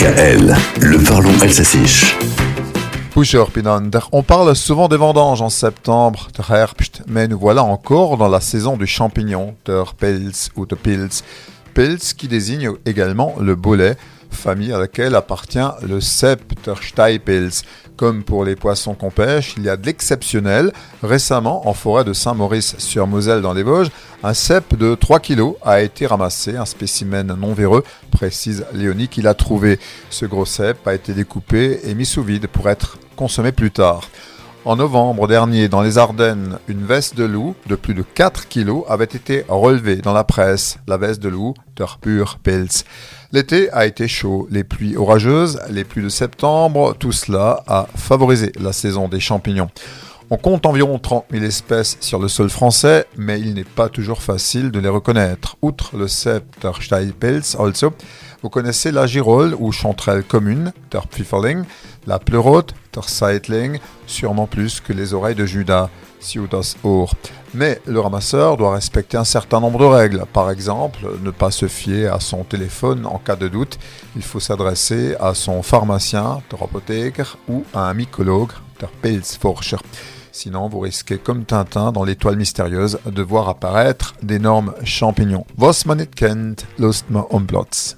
DKL, le parlons alsacien. On parle souvent des vendanges en septembre, mais nous voilà encore dans la saison du champignon, der Pils ou de Pils. Pils qui désigne également le bolet, famille à laquelle appartient le cep, der Steipils. Comme pour les poissons qu'on pêche, il y a de l'exceptionnel. Récemment, en forêt de Saint-Maurice sur Moselle dans les Vosges, un cep de 3 kg a été ramassé, un spécimen non véreux, précise Léonie qui l'a trouvé. Ce gros cep a été découpé et mis sous vide pour être consommé plus tard. En novembre dernier, dans les Ardennes, une veste de loup de plus de 4 kg avait été relevée dans la presse. La veste de loup, der Pils. L'été a été chaud, les pluies orageuses, les pluies de septembre, tout cela a favorisé la saison des champignons. On compte environ 30 000 espèces sur le sol français, mais il n'est pas toujours facile de les reconnaître. Outre le Scepter Steipels, also, vous connaissez la girole ou chanterelle commune, der Pfifferling, la pleurote, der Seitling, sûrement plus que les oreilles de Judas, Siudas Or. Mais le ramasseur doit respecter un certain nombre de règles. Par exemple, ne pas se fier à son téléphone en cas de doute. Il faut s'adresser à son pharmacien, der Apotheker, ou à un mycologue, der Pilzforscher. Sinon, vous risquez, comme Tintin dans l'étoile mystérieuse, de voir apparaître d'énormes champignons. Was man nicht kennt, Platz.